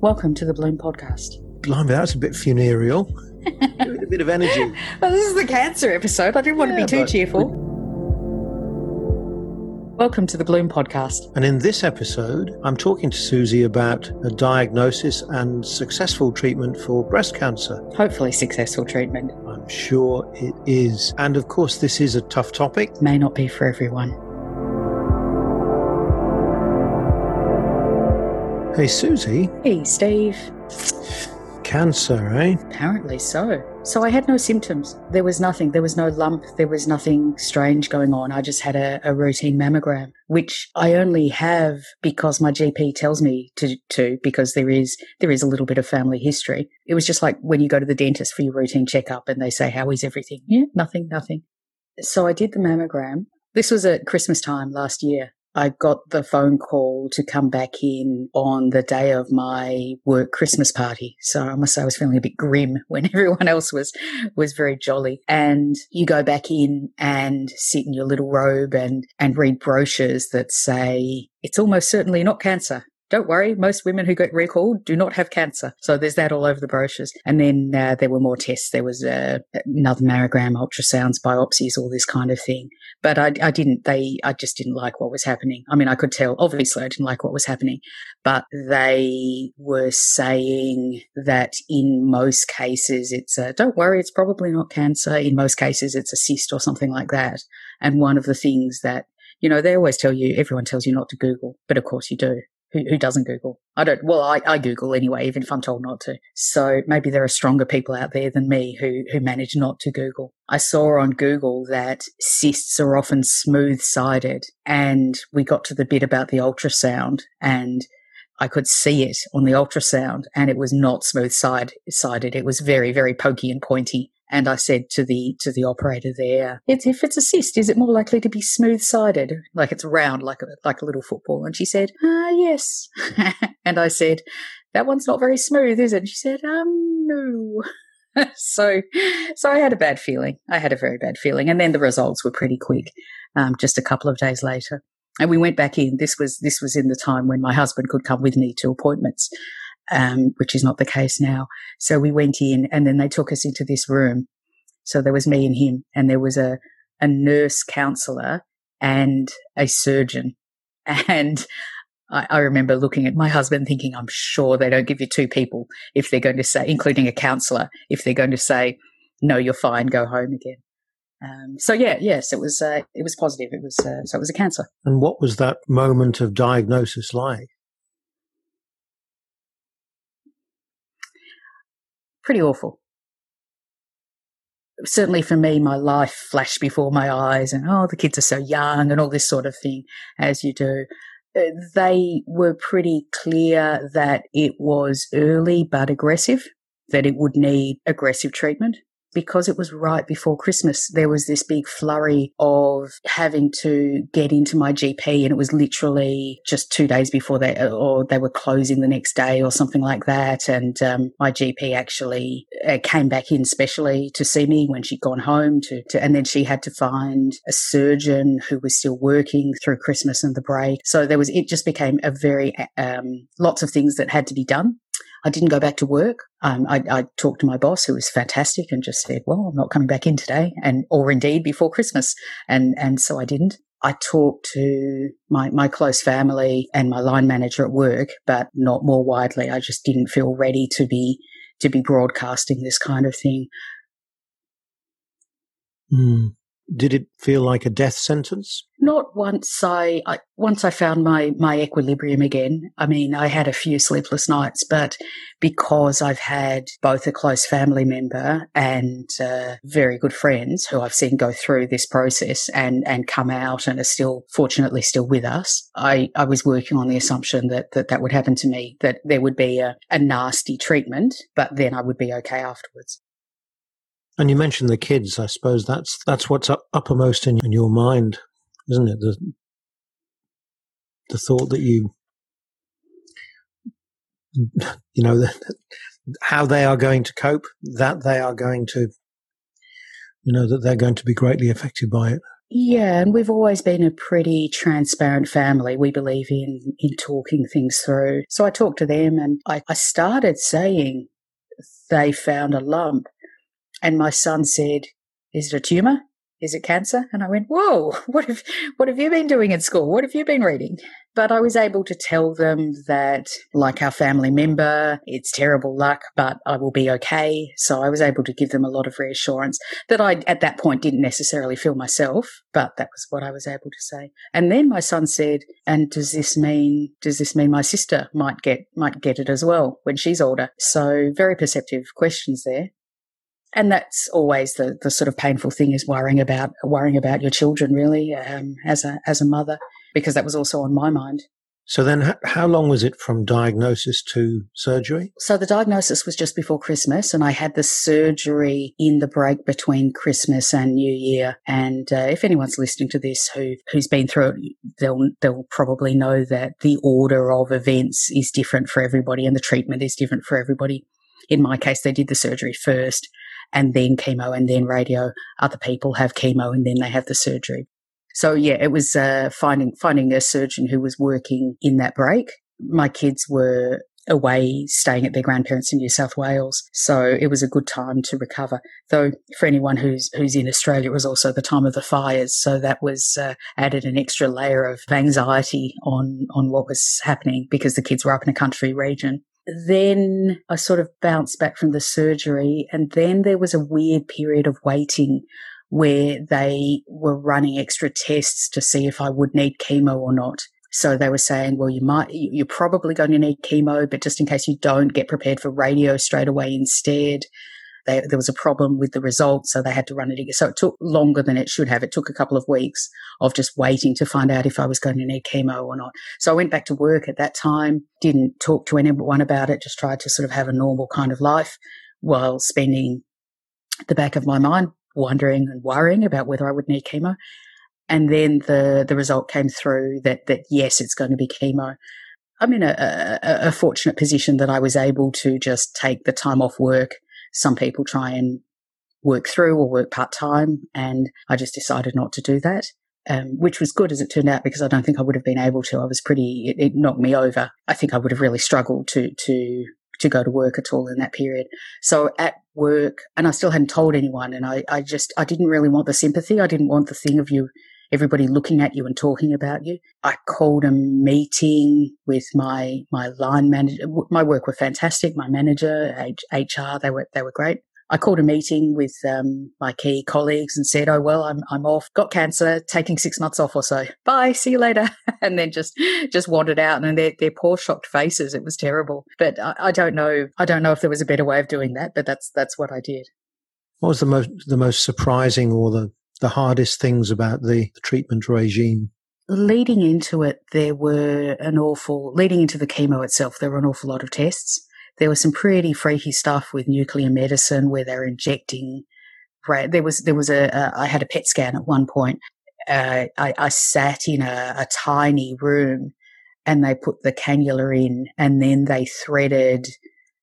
Welcome to the Bloom Podcast. Blimey, that's a bit funereal. a bit of energy. Well, this is the cancer episode. I didn't want Yeah, to be too but- cheerful. Welcome to the Bloom Podcast. And in this episode, I'm talking to Susie about a diagnosis and successful treatment for breast cancer. Hopefully, successful treatment I'm sure it is. And of course, this is a tough topic. may not be for everyone. Hey, Susie, Hey, Steve. cancer, eh? Apparently so. So I had no symptoms. There was nothing. There was no lump. There was nothing strange going on. I just had a, a routine mammogram, which I only have because my GP tells me to, to because there is there is a little bit of family history. It was just like when you go to the dentist for your routine checkup and they say, How is everything? Yeah, nothing, nothing. So I did the mammogram. This was at Christmas time last year. I got the phone call to come back in on the day of my work Christmas party. So I must say I was feeling a bit grim when everyone else was was very jolly. And you go back in and sit in your little robe and and read brochures that say it's almost certainly not cancer. Don't worry, most women who get recalled do not have cancer. So there's that all over the brochures. And then uh, there were more tests. There was uh, another mammogram, ultrasounds, biopsies, all this kind of thing but I, I didn't they i just didn't like what was happening i mean i could tell obviously i didn't like what was happening but they were saying that in most cases it's a don't worry it's probably not cancer in most cases it's a cyst or something like that and one of the things that you know they always tell you everyone tells you not to google but of course you do who, doesn't Google? I don't. Well, I, I Google anyway, even if I'm told not to. So maybe there are stronger people out there than me who who manage not to Google. I saw on Google that cysts are often smooth sided, and we got to the bit about the ultrasound, and I could see it on the ultrasound, and it was not smooth side sided. It was very very pokey and pointy. And I said to the to the operator there, it's, if it's a cyst, is it more likely to be smooth sided, like it's round, like a like a little football? And she said, ah, yes. and I said, that one's not very smooth, is it? And she said, um, no. so, so I had a bad feeling. I had a very bad feeling, and then the results were pretty quick, um, just a couple of days later. And we went back in. This was this was in the time when my husband could come with me to appointments, um, which is not the case now. So we went in, and then they took us into this room. So there was me and him, and there was a a nurse counselor and a surgeon, and I, I remember looking at my husband thinking, I'm sure they don't give you two people if they're going to say, including a counselor, if they're going to say, no, you're fine, go home again. Um, so yeah, yes, it was, uh, it was positive. It was, uh, so it was a cancer. And what was that moment of diagnosis like? Pretty awful. Certainly for me, my life flashed before my eyes and, oh, the kids are so young and all this sort of thing, as you do. Uh, They were pretty clear that it was early but aggressive, that it would need aggressive treatment. Because it was right before Christmas, there was this big flurry of having to get into my GP, and it was literally just two days before they, or they were closing the next day, or something like that. And um, my GP actually uh, came back in specially to see me when she'd gone home to, to, and then she had to find a surgeon who was still working through Christmas and the break. So there was, it just became a very, um, lots of things that had to be done. I didn't go back to work. Um, I, I talked to my boss, who was fantastic, and just said, "Well, I'm not coming back in today," and or indeed before Christmas, and and so I didn't. I talked to my my close family and my line manager at work, but not more widely. I just didn't feel ready to be to be broadcasting this kind of thing. Hmm. Did it feel like a death sentence? Not once I, I once I found my my equilibrium again. I mean, I had a few sleepless nights, but because I've had both a close family member and uh, very good friends who I've seen go through this process and and come out and are still fortunately still with us, I I was working on the assumption that that, that would happen to me, that there would be a, a nasty treatment, but then I would be okay afterwards. And you mentioned the kids. I suppose that's that's what's up, uppermost in, in your mind, isn't it? The the thought that you you know how they are going to cope, that they are going to you know that they're going to be greatly affected by it. Yeah, and we've always been a pretty transparent family. We believe in in talking things through. So I talked to them and I, I started saying they found a lump. And my son said, Is it a tumor? Is it cancer? And I went, Whoa, what have what have you been doing at school? What have you been reading? But I was able to tell them that, like our family member, it's terrible luck, but I will be okay. So I was able to give them a lot of reassurance that I, at that point, didn't necessarily feel myself, but that was what I was able to say. And then my son said, "And does this mean does this mean my sister might get might get it as well when she's older?" So very perceptive questions there and that's always the, the sort of painful thing is worrying about worrying about your children really um, as a as a mother because that was also on my mind. So then, how long was it from diagnosis to surgery? So the diagnosis was just before Christmas, and I had the surgery in the break between Christmas and New Year. And uh, if anyone's listening to this who who's been through it, they'll they'll probably know that the order of events is different for everybody, and the treatment is different for everybody. In my case, they did the surgery first, and then chemo, and then radio. Other people have chemo, and then they have the surgery. So yeah, it was uh, finding finding a surgeon who was working in that break. My kids were away staying at their grandparents in New South Wales. So it was a good time to recover. Though for anyone who's who's in Australia, it was also the time of the fires, so that was uh, added an extra layer of anxiety on on what was happening because the kids were up in a country region. Then I sort of bounced back from the surgery, and then there was a weird period of waiting where they were running extra tests to see if I would need chemo or not. So they were saying, well, you might, you're probably going to need chemo, but just in case you don't, get prepared for radio straight away instead. They, there was a problem with the results, so they had to run it again. So it took longer than it should have. It took a couple of weeks of just waiting to find out if I was going to need chemo or not. So I went back to work at that time, didn't talk to anyone about it, just tried to sort of have a normal kind of life while spending the back of my mind wondering and worrying about whether I would need chemo. And then the, the result came through that, that yes, it's going to be chemo. I'm in a, a, a fortunate position that I was able to just take the time off work. Some people try and work through or work part time, and I just decided not to do that. Um, which was good as it turned out because I don't think I would have been able to. I was pretty, it, it knocked me over. I think I would have really struggled to, to to go to work at all in that period. So at work, and I still hadn't told anyone, and I, I just, I didn't really want the sympathy. I didn't want the thing of you, everybody looking at you and talking about you. I called a meeting with my, my line manager. My work were fantastic. My manager, HR, they were, they were great. I called a meeting with um, my key colleagues and said, "Oh well, I'm I'm off. Got cancer. Taking six months off or so. Bye. See you later." and then just just wandered out, and their their poor shocked faces. It was terrible. But I, I don't know. I don't know if there was a better way of doing that. But that's that's what I did. What was the most the most surprising or the the hardest things about the, the treatment regime? Leading into it, there were an awful leading into the chemo itself. There were an awful lot of tests there was some pretty freaky stuff with nuclear medicine where they're injecting. Right, there was there was a, a I had a PET scan at one point. Uh, I, I, sat in a, a tiny room, and they put the cannula in, and then they threaded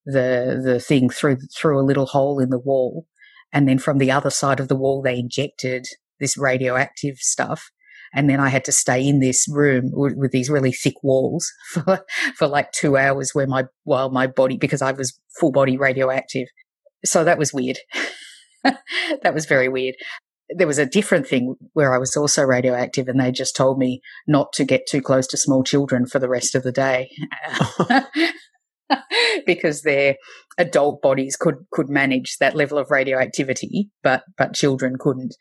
the the thing through through a little hole in the wall, and then from the other side of the wall they injected this radioactive stuff and then I had to stay in this room with, with these really thick walls for, for like two hours where my, while my body, because I was full body radioactive. So that was weird. that was very weird. There was a different thing where I was also radioactive and they just told me not to get too close to small children for the rest of the day. because their adult bodies could could manage that level of radioactivity, but but children couldn't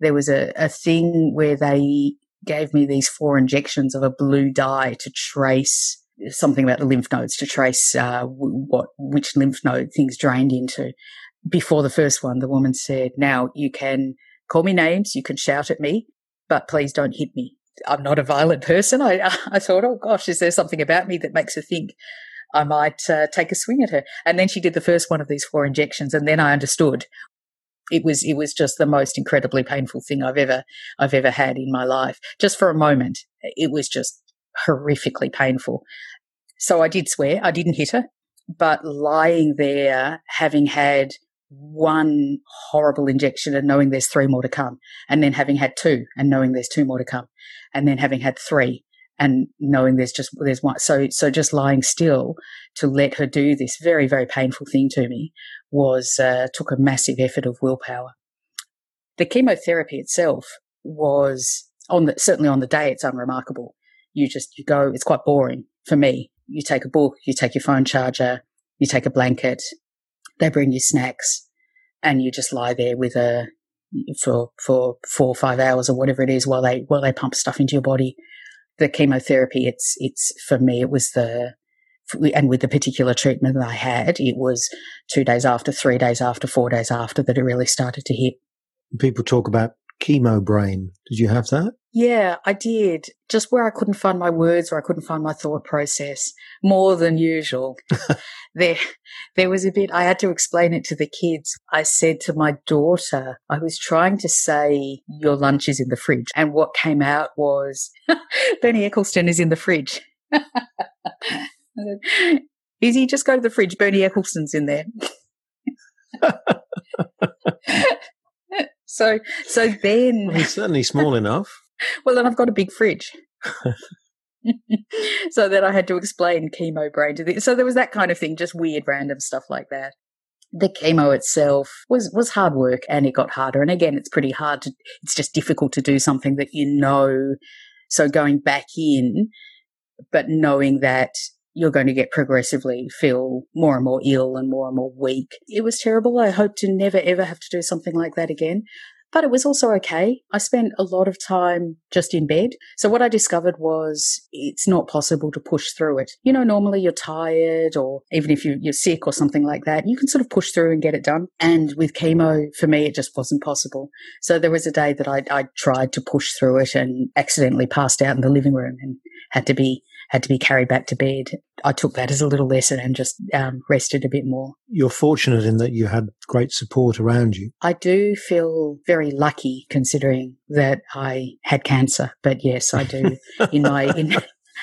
there was a, a thing where they gave me these four injections of a blue dye to trace something about the lymph nodes to trace uh, what which lymph node things drained into. Before the first one, the woman said, "Now you can call me names, you can shout at me, but please don't hit me. I'm not a violent person." I I thought, "Oh gosh, is there something about me that makes her think?" I might uh, take a swing at her. And then she did the first one of these four injections, and then I understood it was it was just the most incredibly painful thing I've ever I've ever had in my life. Just for a moment, it was just horrifically painful. So I did swear. I didn't hit her, but lying there, having had one horrible injection and knowing there's three more to come, and then having had two and knowing there's two more to come, and then having had three and knowing there's just there's one. So so just lying still to let her do this very very painful thing to me was uh, took a massive effort of willpower. The chemotherapy itself was on the certainly on the day it's unremarkable. You just you go. It's quite boring for me. You take a book, you take your phone charger, you take a blanket, they bring you snacks, and you just lie there with a for for four or five hours or whatever it is while they while they pump stuff into your body. The chemotherapy, it's it's for me, it was the and with the particular treatment that I had, it was two days after, three days after, four days after that it really started to hit. People talk about chemo brain. Did you have that? Yeah, I did. Just where I couldn't find my words or I couldn't find my thought process more than usual. there, there was a bit, I had to explain it to the kids. I said to my daughter, I was trying to say, your lunch is in the fridge. And what came out was, Bernie Ecclestone is in the fridge. Izzy, just go to the fridge. Bernie Ecclestone's in there. so, so then. Well, he's certainly small enough. Well, then I've got a big fridge. so then I had to explain chemo brain to the, so there was that kind of thing, just weird random stuff like that. The chemo itself was, was hard work and it got harder. And again, it's pretty hard to, it's just difficult to do something that you know. So going back in, but knowing that you're going to get progressively feel more and more ill and more and more weak. It was terrible. I hope to never ever have to do something like that again. But it was also okay. I spent a lot of time just in bed. So what I discovered was it's not possible to push through it. You know, normally you're tired or even if you, are sick or something like that, you can sort of push through and get it done. And with chemo, for me, it just wasn't possible. So there was a day that I, I tried to push through it and accidentally passed out in the living room and had to be had to be carried back to bed. I took that as a little lesson and just um, rested a bit more. You're fortunate in that you had great support around you. I do feel very lucky considering that I had cancer, but yes, I do. in my in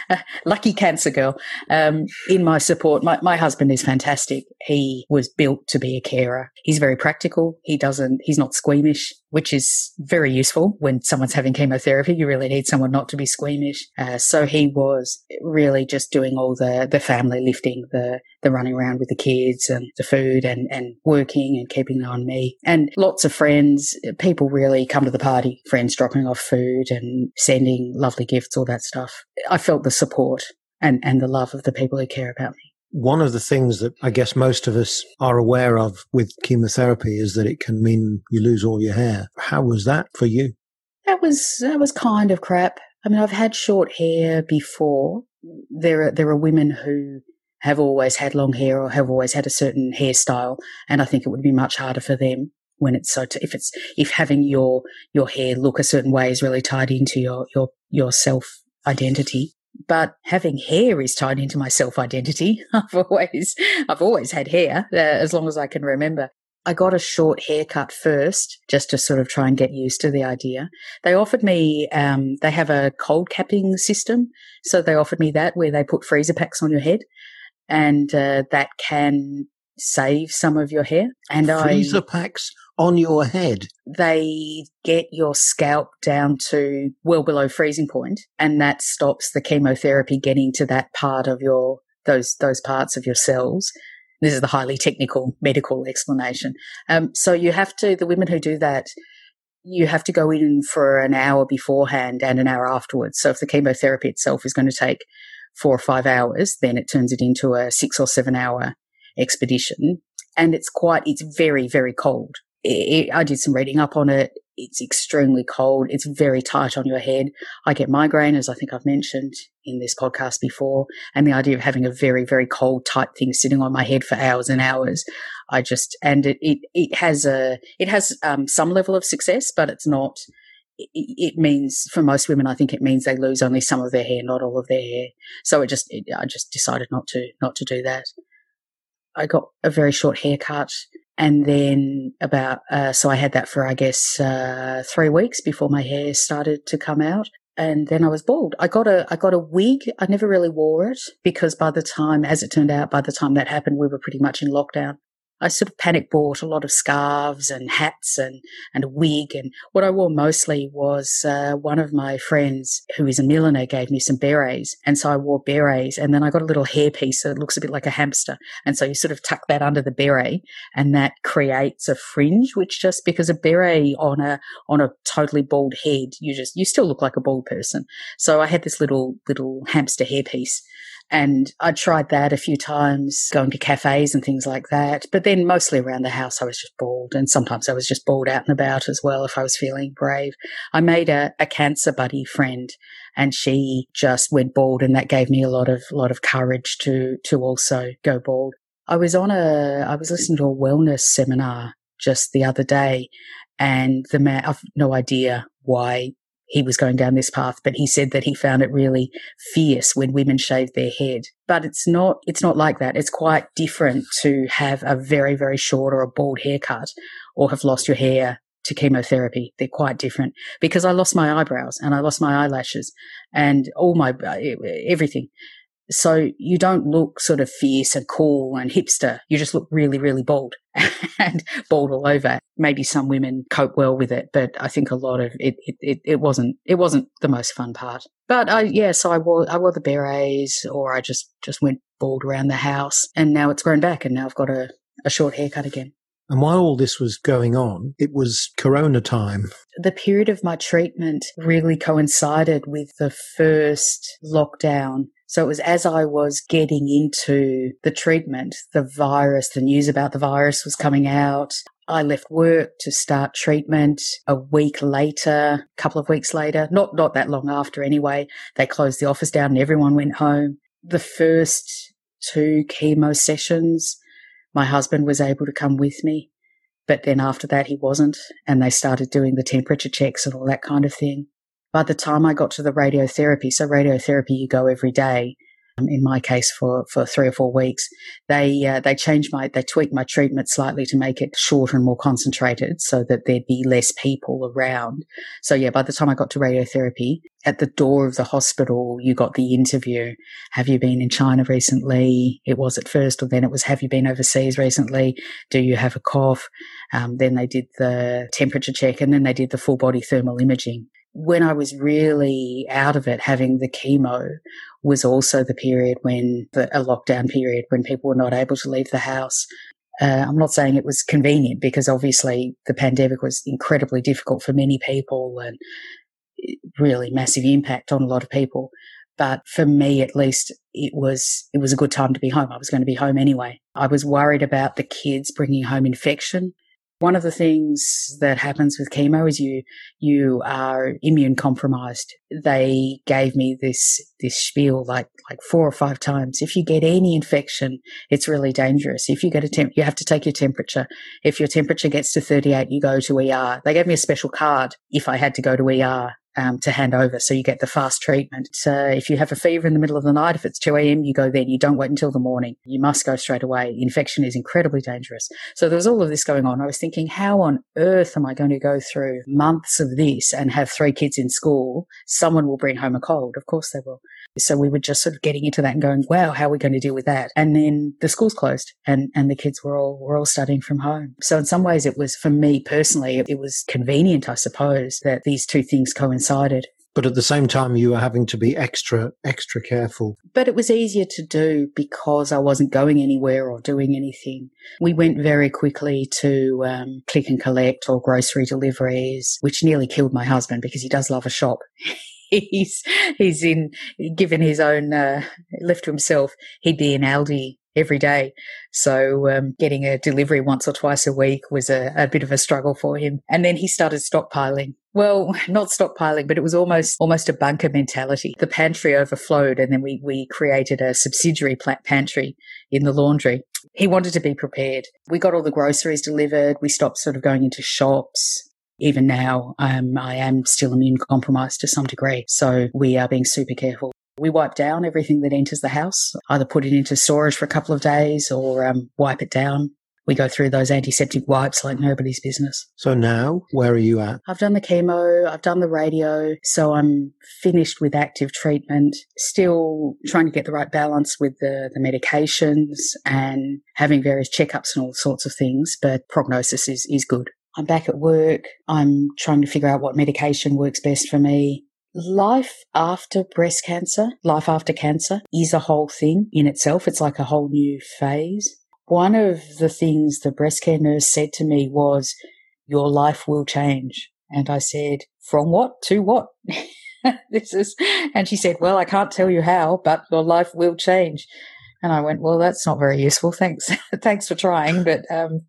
lucky cancer girl. Um, in my support, my, my husband is fantastic. He was built to be a carer. He's very practical. He doesn't, he's not squeamish, which is very useful when someone's having chemotherapy. You really need someone not to be squeamish. Uh, so he was really just doing all the, the family lifting, the, the running around with the kids and the food and, and working and keeping on me and lots of friends. People really come to the party, friends dropping off food and sending lovely gifts, all that stuff. I felt the support and, and the love of the people who care about me. One of the things that I guess most of us are aware of with chemotherapy is that it can mean you lose all your hair. How was that for you? That was that was kind of crap. I mean, I've had short hair before. There are there are women who have always had long hair or have always had a certain hairstyle, and I think it would be much harder for them when it's so. T- if it's if having your your hair look a certain way is really tied into your your your self identity, but having hair is tied into my self identity. I've always, I've always had hair uh, as long as I can remember. I got a short haircut first, just to sort of try and get used to the idea. They offered me, um, they have a cold capping system. So they offered me that where they put freezer packs on your head and uh, that can save some of your hair. And freezer I, packs on your head. They get your scalp down to well below freezing point, and that stops the chemotherapy getting to that part of your those those parts of your cells. This is the highly technical medical explanation. Um, so you have to the women who do that. You have to go in for an hour beforehand and an hour afterwards. So if the chemotherapy itself is going to take four or five hours, then it turns it into a six or seven hour expedition. And it's quite, it's very, very cold it, I did some reading up on it. It's extremely cold. It's very tight on your head. I get migraine, as I think I've mentioned in this podcast before. And the idea of having a very, very cold, tight thing sitting on my head for hours and hours, I just, and it, it, it has a, it has um, some level of success, but it's not, it, it means for most women, I think it means they lose only some of their hair, not all of their hair. So it just, it, I just decided not to, not to do that. I got a very short haircut and then about, uh, so I had that for, I guess, uh, three weeks before my hair started to come out. And then I was bald. I got a, I got a wig. I never really wore it because by the time, as it turned out, by the time that happened, we were pretty much in lockdown. I sort of panic bought a lot of scarves and hats and, and a wig. And what I wore mostly was uh, one of my friends who is a milliner gave me some berets. And so I wore berets and then I got a little hairpiece that looks a bit like a hamster. And so you sort of tuck that under the beret and that creates a fringe, which just because a beret on a, on a totally bald head, you just, you still look like a bald person. So I had this little, little hamster hairpiece and I tried that a few times, going to cafes and things like that. But then mostly around the house, I was just bald. And sometimes I was just bald out and about as well if I was feeling brave. I made a, a cancer buddy friend and she just went bald and that gave me a lot of, lot of courage to, to also go bald. I was on a, I was listening to a wellness seminar just the other day and the man, I've no idea why he was going down this path, but he said that he found it really fierce when women shaved their head. But it's not, it's not like that. It's quite different to have a very, very short or a bald haircut or have lost your hair to chemotherapy. They're quite different because I lost my eyebrows and I lost my eyelashes and all my, uh, everything. So you don't look sort of fierce and cool and hipster. You just look really, really bald and bald all over. Maybe some women cope well with it, but I think a lot of it, it, it, it wasn't, it wasn't the most fun part. But I, yeah, so I wore, I wore the berets or I just, just went bald around the house and now it's grown back and now I've got a, a short haircut again. And while all this was going on, it was Corona time. The period of my treatment really coincided with the first lockdown so it was as I was getting into the treatment, the virus, the news about the virus was coming out. I left work to start treatment a week later, a couple of weeks later, not, not that long after anyway. They closed the office down and everyone went home. The first two chemo sessions, my husband was able to come with me. But then after that, he wasn't. And they started doing the temperature checks and all that kind of thing by the time I got to the radiotherapy, so radiotherapy you go every day. Um, in my case, for, for three or four weeks, they uh, they changed my they tweaked my treatment slightly to make it shorter and more concentrated, so that there'd be less people around. So yeah, by the time I got to radiotherapy, at the door of the hospital, you got the interview. Have you been in China recently? It was at first, or then it was Have you been overseas recently? Do you have a cough? Um, then they did the temperature check, and then they did the full body thermal imaging when I was really out of it, having the chemo was also the period when the, a lockdown period when people were not able to leave the house. Uh, I'm not saying it was convenient because obviously the pandemic was incredibly difficult for many people and really massive impact on a lot of people. But for me, at least, it was, it was a good time to be home. I was going to be home anyway. I was worried about the kids bringing home infection one of the things that happens with chemo is you you are immune compromised. They gave me this this spiel like like four or five times. If you get any infection, it's really dangerous. If you get a temp, you have to take your temperature. If your temperature gets to 38, you go to ER. They gave me a special card if I had to go to ER um, to hand over. So you get the fast treatment. So if you have a fever in the middle of the night, if it's 2 a.m., you go then. You don't wait until the morning. You must go straight away. Infection is incredibly dangerous. So there was all of this going on. I was thinking, how on earth am I going to go through months of this and have three kids in school? Someone will bring home a cold. Of course they will. So we were just sort of getting into that and going, wow, how are we going to deal with that? And then the schools closed and, and the kids were all, were all studying from home. So in some ways it was, for me personally, it was convenient, I suppose, that these two things coincided. But at the same time, you were having to be extra, extra careful. But it was easier to do because I wasn't going anywhere or doing anything. We went very quickly to um, click and collect or grocery deliveries, which nearly killed my husband because he does love a shop. he's he's in given his own uh, left to himself, he'd be in Aldi every day. So um, getting a delivery once or twice a week was a, a bit of a struggle for him. And then he started stockpiling. Well, not stockpiling, but it was almost almost a bunker mentality. The pantry overflowed, and then we we created a subsidiary pantry in the laundry. He wanted to be prepared. We got all the groceries delivered. We stopped sort of going into shops even now, um, I am still immune compromised to some degree. So we are being super careful. We wipe down everything that enters the house, either put it into storage for a couple of days or um, wipe it down. we go through those antiseptic wipes like nobody's business. So now, where are you at? I've done the chemo, I've done the radio, so I'm finished with active treatment, still trying to get the right balance with the, the medications and having various checkups and all sorts of things, but prognosis is, is good. I'm back at work. I'm trying to figure out what medication works best for me. Life after breast cancer, life after cancer is a whole thing in itself. It's like a whole new phase. One of the things the breast care nurse said to me was, your life will change. And I said, from what to what? this is, and she said, well, I can't tell you how, but your life will change. And I went, well, that's not very useful. Thanks. Thanks for trying, but um,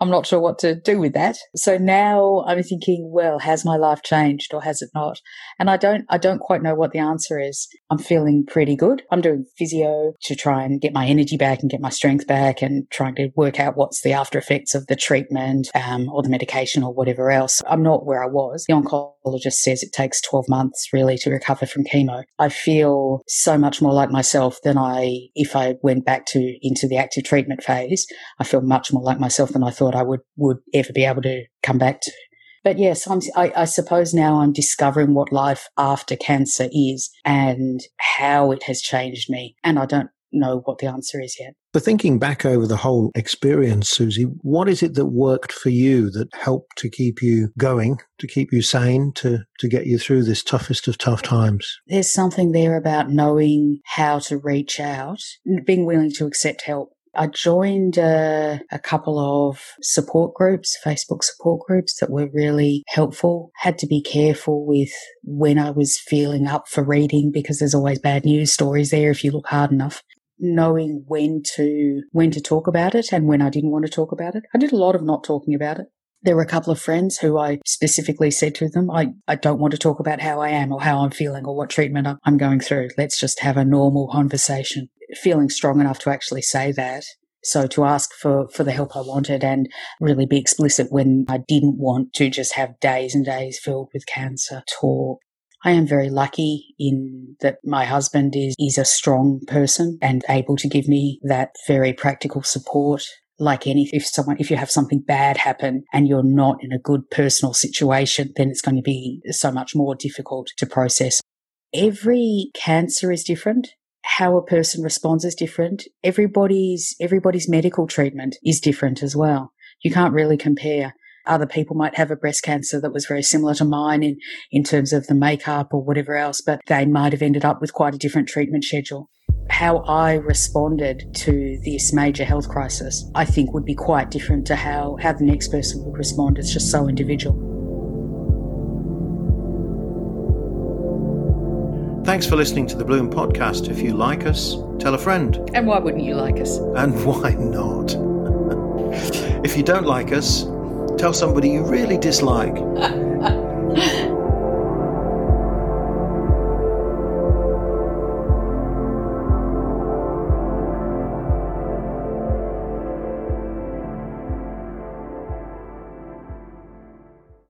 I'm not sure what to do with that. So now I'm thinking, well, has my life changed or has it not? And I don't, I don't quite know what the answer is. I'm feeling pretty good. I'm doing physio to try and get my energy back and get my strength back and trying to work out what's the after effects of the treatment um, or the medication or whatever else. I'm not where I was. The oncologist says it takes 12 months really to recover from chemo. I feel so much more like myself than I, if I went back to into the active treatment phase, I feel much more like myself than I thought I would would ever be able to come back to. But yes, I, I suppose now I'm discovering what life after cancer is and how it has changed me. And I don't know what the answer is yet. But thinking back over the whole experience, Susie, what is it that worked for you that helped to keep you going, to keep you sane, to, to get you through this toughest of tough times? There's something there about knowing how to reach out, being willing to accept help. I joined a, a, couple of support groups, Facebook support groups that were really helpful. Had to be careful with when I was feeling up for reading because there's always bad news stories there if you look hard enough knowing when to when to talk about it and when I didn't want to talk about it. I did a lot of not talking about it. There were a couple of friends who I specifically said to them, I, I don't want to talk about how I am or how I'm feeling or what treatment I'm going through. Let's just have a normal conversation. Feeling strong enough to actually say that. So to ask for, for the help I wanted and really be explicit when I didn't want to just have days and days filled with cancer talk. I am very lucky in that my husband is, is a strong person and able to give me that very practical support. Like any, if someone, if you have something bad happen and you're not in a good personal situation, then it's going to be so much more difficult to process. Every cancer is different. How a person responds is different. Everybody's, everybody's medical treatment is different as well. You can't really compare other people might have a breast cancer that was very similar to mine in, in terms of the makeup or whatever else, but they might have ended up with quite a different treatment schedule. How I responded to this major health crisis, I think would be quite different to how, how the next person would respond. It's just so individual. Thanks for listening to the Bloom podcast. If you like us, tell a friend. And why wouldn't you like us? And why not? if you don't like us, Tell somebody you really dislike.